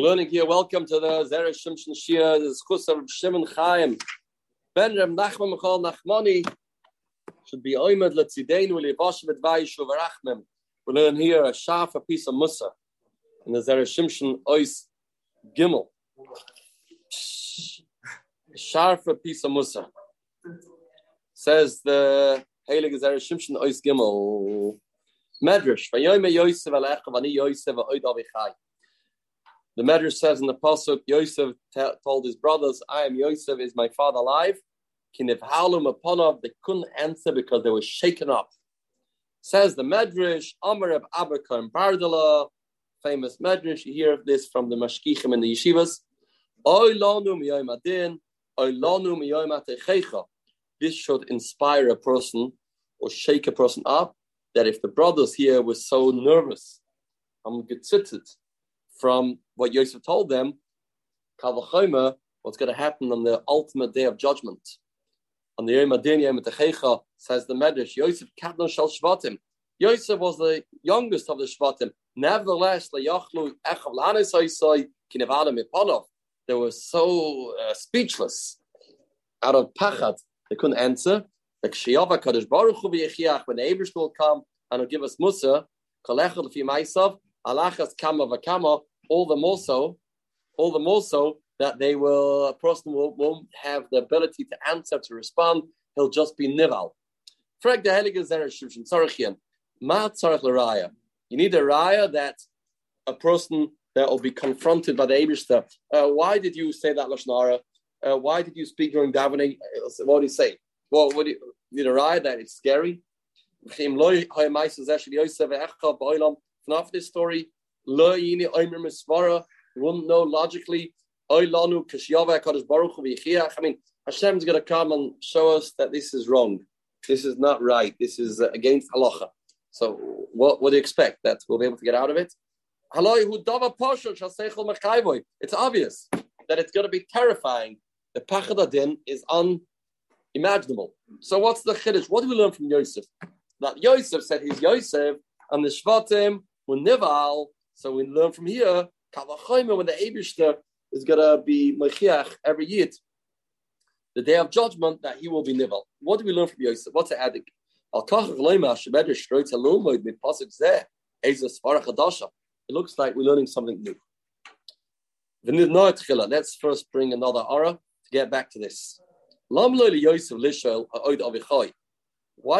Learning here, welcome to the Zera Shimshon Shia, the Schus of Shimon Chaim. Ben Reb Nachman Michal Nachmani should be Oymed Letzideinu Livash V'Dvai Shuvarachmem. We learn here a shaf, a piece of Musa, in the Zera Shimshon Ois Gimel. Sharf, a piece of Musa. Says the Heilige Zera Shimshon Ois Gimel. Medrash, Vayoyme Yosef Alecha Vani Yosef Oid Avichai. The Medrash says in the pasuk, Yosef t- told his brothers, "I am Yosef. Is my father alive?" Kinev halum uponov. They couldn't answer because they were shaken up. Says the Medrash, Amar of and Bardala, famous Medrash. You hear of this from the Mashgichim and the yeshivas. This should inspire a person or shake a person up. That if the brothers here were so nervous, I'm from what Yosef told them, Kalvachomer, what's going to happen on the ultimate day of judgment. On the Yom Adin, Yom Techecha, says the Medrash, Yosef Kadno Shal Shvatim. Yosef was the youngest of the Shvatim. Nevertheless. They were so uh, speechless. Out of Pachat, they couldn't answer. When the Abrish will come and will give us Musa, Kalechel Fi Alachas Kama Vakama, all the more so, all the more so that they will, a person will, won't have the ability to answer, to respond. He'll just be nival. Frag the Heilige. Ma tzarech l'raya. You need a raya that a person that will be confronted by the Abishter. Uh, why did you say that Lashonara? Uh, why did you speak during davening? What do you say? Well, what do you, you need a raya that it's scary? After this story, wouldn't know logically. I mean, Hashem's going to come and show us that this is wrong. This is not right. This is uh, against halacha. So, what, what do you expect? That we'll be able to get out of it? It's obvious that it's going to be terrifying. The pachadadin is unimaginable. So, what's the chiddush? What do we learn from Yosef? That Yosef said he's Yosef, and the Shvatim were Nival. So we learn from here, Kavachayma, when the Abishter is going to be Mechiach every year, the day of judgment, that he will be Nival. What do we learn from Yosef? What's the addik? Al It looks like we're learning something new. Let's first bring another aura to get back to this. Why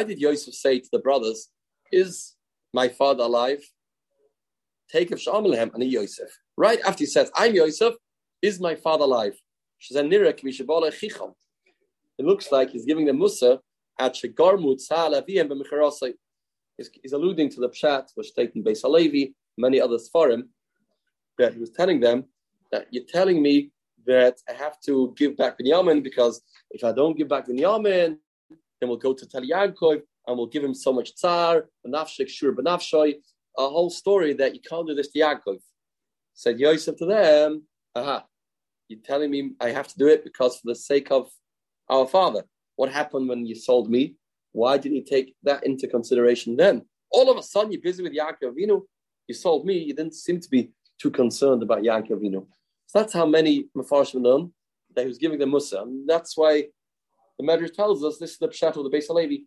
did Yosef say to the brothers, Is my father alive? Take of Shamalehem and Yosef. Right after he says, I'm Yosef, is my father alive? It looks like he's giving them Musa at He's, alluding to the Pshat, which taken by Salevi, many others for him, that he was telling them that you're telling me that I have to give back Binyamin because if I don't give back Binyamin, then we'll go to Tel and we'll give him so much tsar, benafshik shur benafshoy, a whole story that you can't do this to Yaakov. Said Yosef to them, aha, you're telling me I have to do it because for the sake of our father. What happened when you sold me? Why didn't you take that into consideration then? All of a sudden you're busy with Yaakov Avinu. You sold me, you didn't seem to be too concerned about Yaakov Avinu. So that's how many Mefarshim learn that he was giving them Musa. And that's why the Medrash tells us this is the Pshat of the Beis Halevi.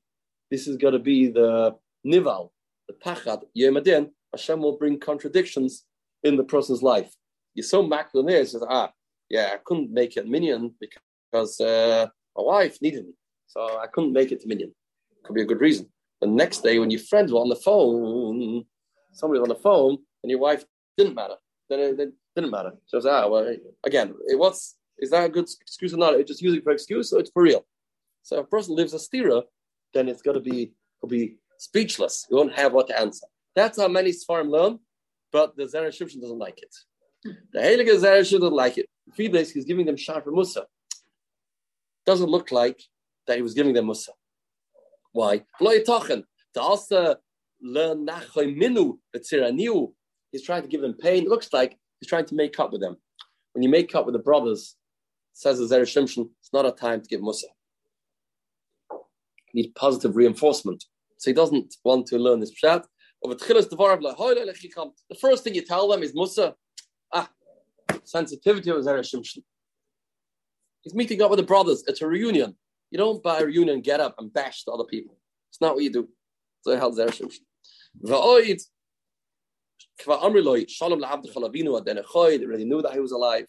This is going to be the Nival, the Pachad, Yom Adin. Hashem will bring contradictions in the person's life. You're so macro there, says, ah, yeah, I couldn't make it minyan because uh, my wife needed me. So I couldn't make it to minyan. Could be a good reason. The next day, when your friends were on the phone, somebody was on the phone, and your wife didn't matter. Then it, it didn't matter. So ah, well, again, it was, is that a good excuse or not? It's just using for excuse or it's for real? So if a person lives a stira, then it's got to be, will be speechless. You won't have what to answer. That's how many Sfarim learn, but the Zera Shimshon doesn't like it. The Heilige Zera doesn't like it. Fides, is giving them Shar for Musa. Doesn't look like that he was giving them Musa. Why? He's trying to give them pain. It looks like he's trying to make up with them. When you make up with the brothers, says the Zera Shimshon, it's not a time to give Musa. Need positive reinforcement. So he doesn't want to learn this pshat. The first thing you tell them is Musa. Ah, sensitivity of Zera Shimshon. He's meeting up with the brothers. It's a reunion. You don't buy a reunion, get up and bash the other people. It's not what you do. So held Zera Shimshon. Amri shalom they already knew that he was alive.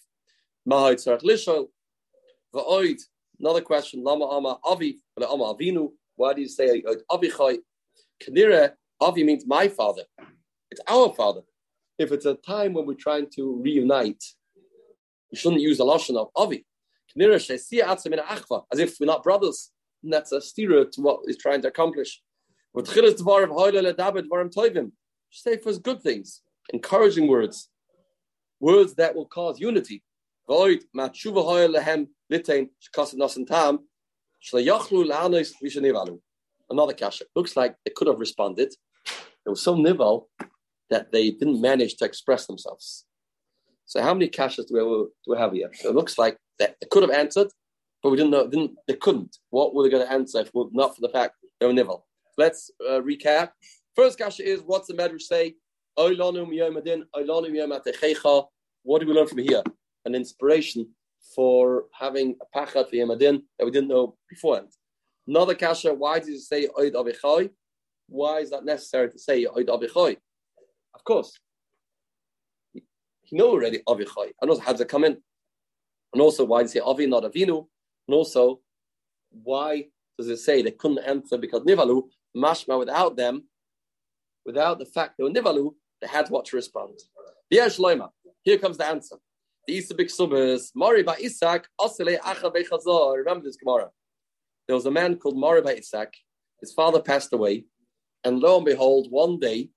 Another question, lama ama avi, ama avinu, why do you say avichai? Kanira, avi means my father. It's our father. If it's a time when we're trying to reunite, we shouldn't use the lashon of avi as if we're not brothers. And that's a steer to what he's trying to accomplish. Say for good things, encouraging words, words that will cause unity. Another kasha. Looks like they could have responded. There was so nivel that they didn't manage to express themselves. So how many kashas do we, do we have here? So it looks like that they could have answered, but we didn't know. Didn't they? Couldn't. What were they going to answer if not for the fact they were nivel? Let's uh, recap. First kasha is what's the Medrash say? What do we learn from here? An inspiration for having a pachat for Yemadin that we didn't know beforehand. Another kasha, why did he say Oid Avichai? Why is that necessary to say Oid Avichai? Of course, he, he know already Avichai. And also, how does it come in? And also, why does it say Avi, not Avinu? And also, why does it say they couldn't answer because Nivalu, mashma without them, without the fact they were Nivalu, they had what to respond. Here comes the answer. The Isa Big Subas, Mari bar Isak, Osile Acha. Remember this Gemara. There was a man called Mari bar Isak. His father passed away. And lo and behold, one day,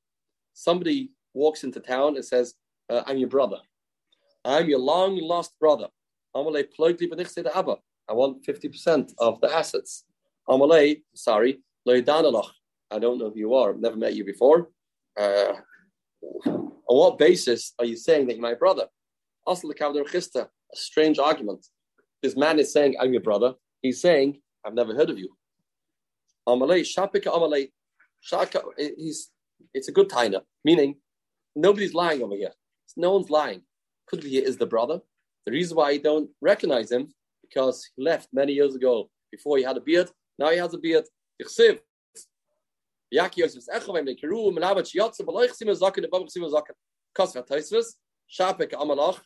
somebody walks into town and says, uh, I'm your brother. I'm your long lost brother. I want 50% of the assets. Amalei, sorry, I don't know who you are. I've never met you before. Uh, on what basis are you saying that you're my brother? A strange argument. This man is saying, I'm your brother. He's saying, I've never heard of you. He's, it's a good taina, meaning nobody's lying over here. No one's lying. Could be he is the brother. The reason why I don't recognize him because he left many years ago before he had a beard. Now he has a beard. Amalach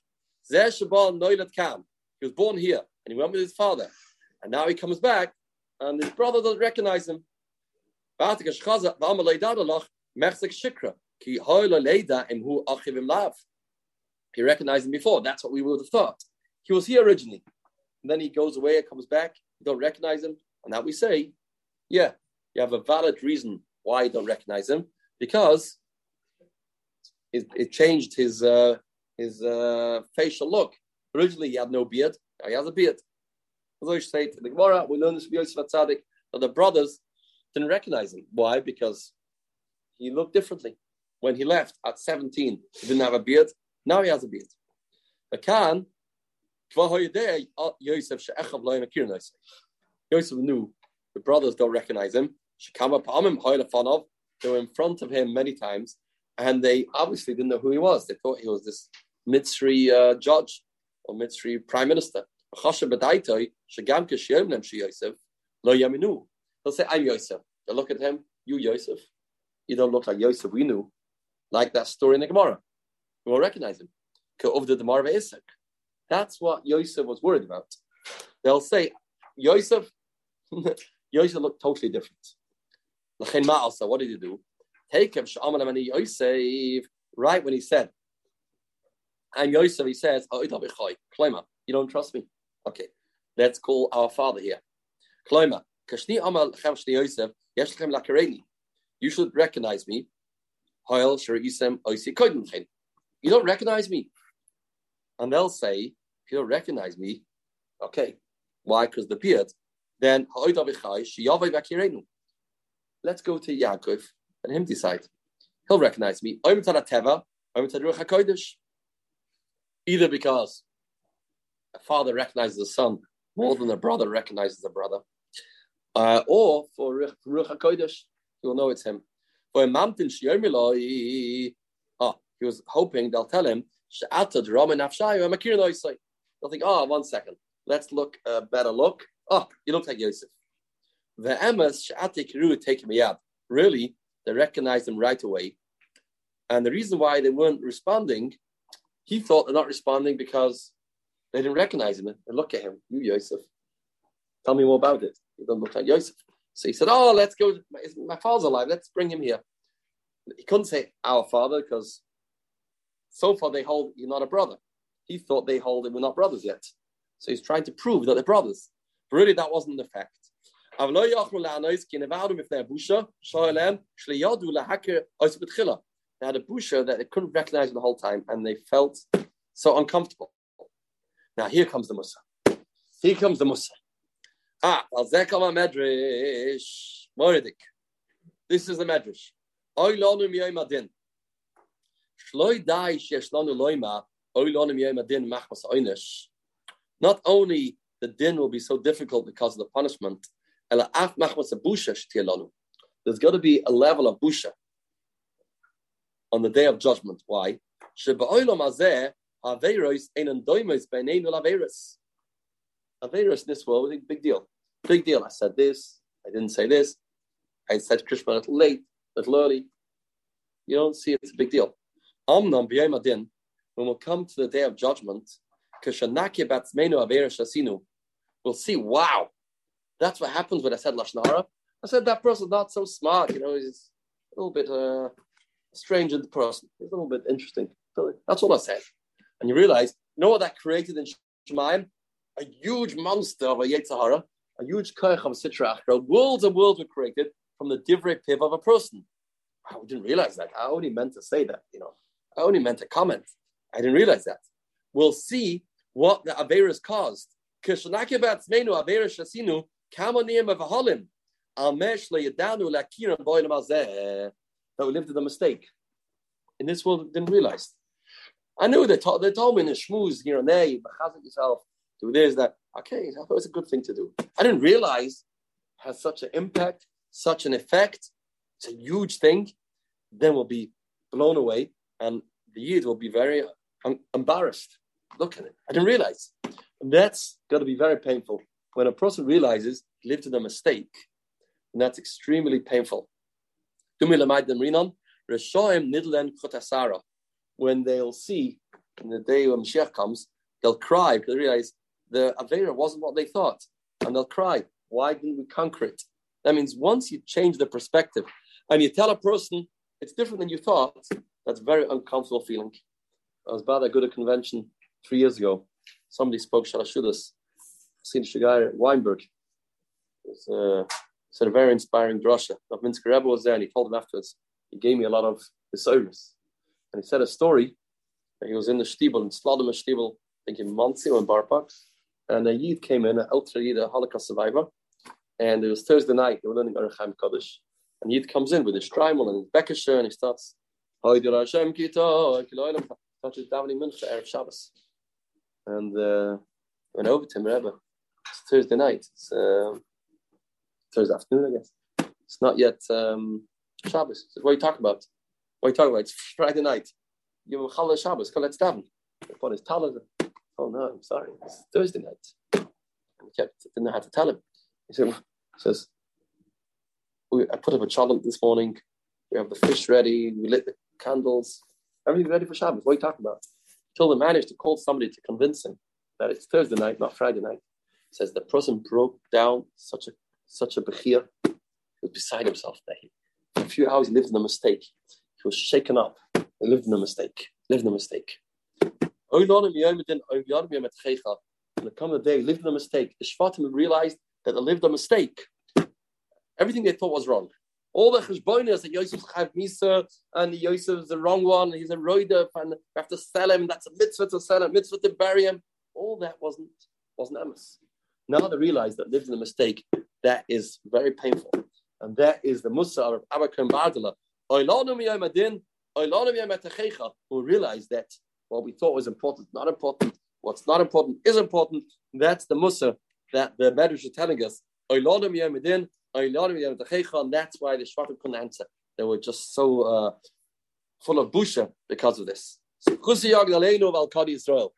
He was born here and he went with his father, and now he comes back and his brother doesn't recognize him. He recognized him before. That's what we would have thought. He was here originally. And then he goes away and comes back. You don't recognize him. And now we say, yeah, you have a valid reason why you don't recognize him because it, it changed his uh, his uh, facial look. Originally, he had no beard. Now he has a beard. As I say to the Gemara, we learn this from Yosef Atzadik that the brothers didn't recognize him. Why? Because he looked differently. When he left at 17, he didn't have a beard. Now he has a beard. Akan, Yosef Yosef knew the brothers don't recognize him. They were in front of him many times, and they obviously didn't know who he was. They thought he was this Mitzri uh, judge or Mitzri prime minister. They'll say, I'm Yosef. They look at him, you Yosef. You don't look like Yosef we knew. Like that story in the Gemara. We won't recognize him. That's what Yosef was worried about. They'll say, Yosef, Yosef looked totally different. What did he do? Take him, right when he said, and Yosef, he says, you don't trust me? Okay, let's call our father here. You should recognize me. You don't recognize me. And they'll say, if you don't recognize me, okay, why? Because the beard, then let's go to Yaakov and him decide. He'll recognize me. Either because a father recognizes a son more than a brother recognizes a brother, uh, or for Ruach HaKodesh, you'll know it's him. For Mamtin ah, he was hoping they'll tell him. They'll think, oh, one second, let's look a better look. Oh, you look like Yosef. The emes take me out. Really, they recognized him right away. And the reason why they weren't responding, he thought they're not responding because they didn't recognize him. And look at him, you Yosef. Tell me more about it. You don't look like Yosef. So he said, Oh, let's go. My father's alive. Let's bring him here. He couldn't say our father because so far they hold you're not a brother. He thought they hold him we're not brothers yet. So he's trying to prove that they're brothers. But really, that wasn't the fact. They had a busha that they couldn't recognize the whole time, and they felt so uncomfortable. Now here comes the Musa. Here comes the Musa. Ah, al zekama medrash. Moridik. This is the medrash. Oy lonu miyay madin. Shloi dai shesh lanu loima. Oy lonu miyay madin machmas oynish. Not only the din will be so difficult because of the punishment, ela af machmas busha lanu. There's got to be a level of busha on the day of judgment. Why? Averos in this world is a big deal. Big deal. I said this. I didn't say this. I said Krishma a little late, a little early. You don't see it's a big deal. When we'll come to the day of judgment, we'll see, wow, that's what happens when I said Lashon I said that person's not so smart, you know, he's a little bit uh, strange in the person. It's a little bit interesting. That's all I said. And you realize, you know what that created in Shemayim? A huge monster of a Yetzirah, a huge koich of Sitra Achra. Worlds and worlds were created from the divrei piv of a person. I didn't realize that. I only meant to say that, you know. I only meant to comment. I didn't realize that. We'll see what the Averas caused. That we lived in a mistake. In this world, didn't realize. I knew they, told, they told me in the shmooze here and there, you yourself, do this, that. Okay, I thought it was a good thing to do. I didn't realize has such an impact, such an effect. It's a huge thing. Then we'll be blown away, and the Yid will be very un- embarrassed. Look at it. I didn't realize. And that's got to be very painful. When a person realizes he lived in a mistake, and that's extremely painful when they'll see in the day when Mashiach comes, they'll cry because they realize the Avera wasn't what they thought. And they'll cry, why didn't we conquer it? That means once you change the perspective and you tell a person it's different than you thought, that's very uncomfortable feeling. I was to a convention three years ago. Somebody spoke Shalashudas, seen Shagai Weinberg. It was, uh, said a very inspiring drasha. Minsker Rebbe was there and he told him afterwards, he gave me a lot of service. And he said a story. that He was in the Stiebel, in Slodom Stiebel, I think in or in Barpak. And a Yid came in, an ultra Yid, a Holocaust survivor. And it was Thursday night, they were learning Arachim Kaddish. And Yid comes in with his Streimel and his Bekesher, and he starts, Hashem Kita, starts davening Mincha, Erev Shabbos. And uh, went over to him, Rebbe. It's Thursday night. It's uh, Thursday afternoon, I guess. It's not yet um, Shabbos. What are you talking about? What are you talking about? It's Friday night. You have Challah Shabbos. Let's daven. Upon his talent. Oh no, I'm sorry. It's Thursday night. And he kept didn't know how to tell him. He said, says, I put up a challah this morning. We have the fish ready. We lit the candles. Everything's ready for Shabbos. What are you talking about? Till they managed to call somebody to convince him that it's Thursday night, not Friday night. He says the person broke down such a such a bechir. He was beside himself that he, for a few hours he lived in a mistake. He was shaken up. He lived in a mistake. Lived in a mistake. When the the day, lived in a mistake. The Shvatim realized that they lived a mistake. Everything they thought was wrong. All the cheshbonis that Yosef have misa and Yosef is the wrong one. He's a roider and we have to sell him. That's a mitzvah to sell him, mitzvah to bury him. All that wasn't wasn't emes. Now they realize that lived in a mistake. That is very painful, and that is the musa of Abba Bardala who realized that what we thought was important, not important, what's not important is important. That's the Musa that the Medrash is telling us. And that's why the Shvatim couldn't answer. They were just so uh, full of busha because of this. Kadi Israel.